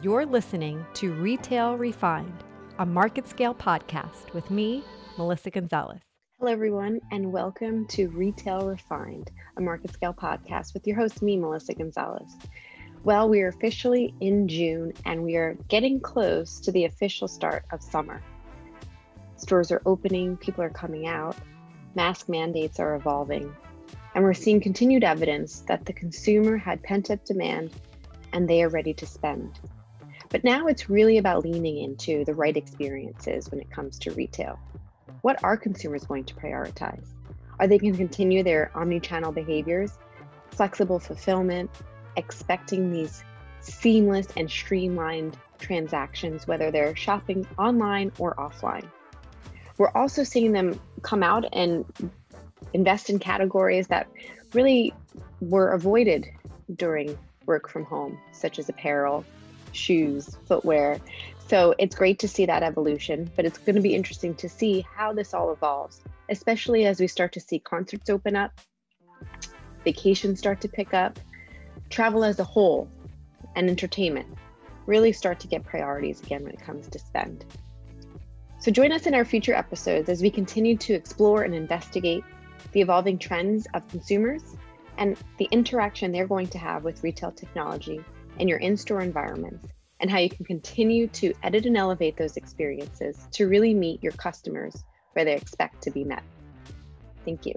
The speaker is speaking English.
You're listening to Retail Refined, a MarketScale podcast with me, Melissa Gonzalez. Hello, everyone, and welcome to Retail Refined, a MarketScale podcast with your host, me, Melissa Gonzalez. Well, we are officially in June and we are getting close to the official start of summer. Stores are opening, people are coming out, mask mandates are evolving, and we're seeing continued evidence that the consumer had pent up demand and they are ready to spend. But now it's really about leaning into the right experiences when it comes to retail. What are consumers going to prioritize? Are they going to continue their omni channel behaviors, flexible fulfillment, expecting these seamless and streamlined transactions, whether they're shopping online or offline? We're also seeing them come out and invest in categories that really were avoided during work from home, such as apparel, shoes, footwear. So it's great to see that evolution, but it's going to be interesting to see how this all evolves, especially as we start to see concerts open up, vacations start to pick up, travel as a whole, and entertainment really start to get priorities again when it comes to spend. So join us in our future episodes as we continue to explore and investigate the evolving trends of consumers and the interaction they're going to have with retail technology in your in store environments, and how you can continue to edit and elevate those experiences to really meet your customers where they expect to be met. Thank you.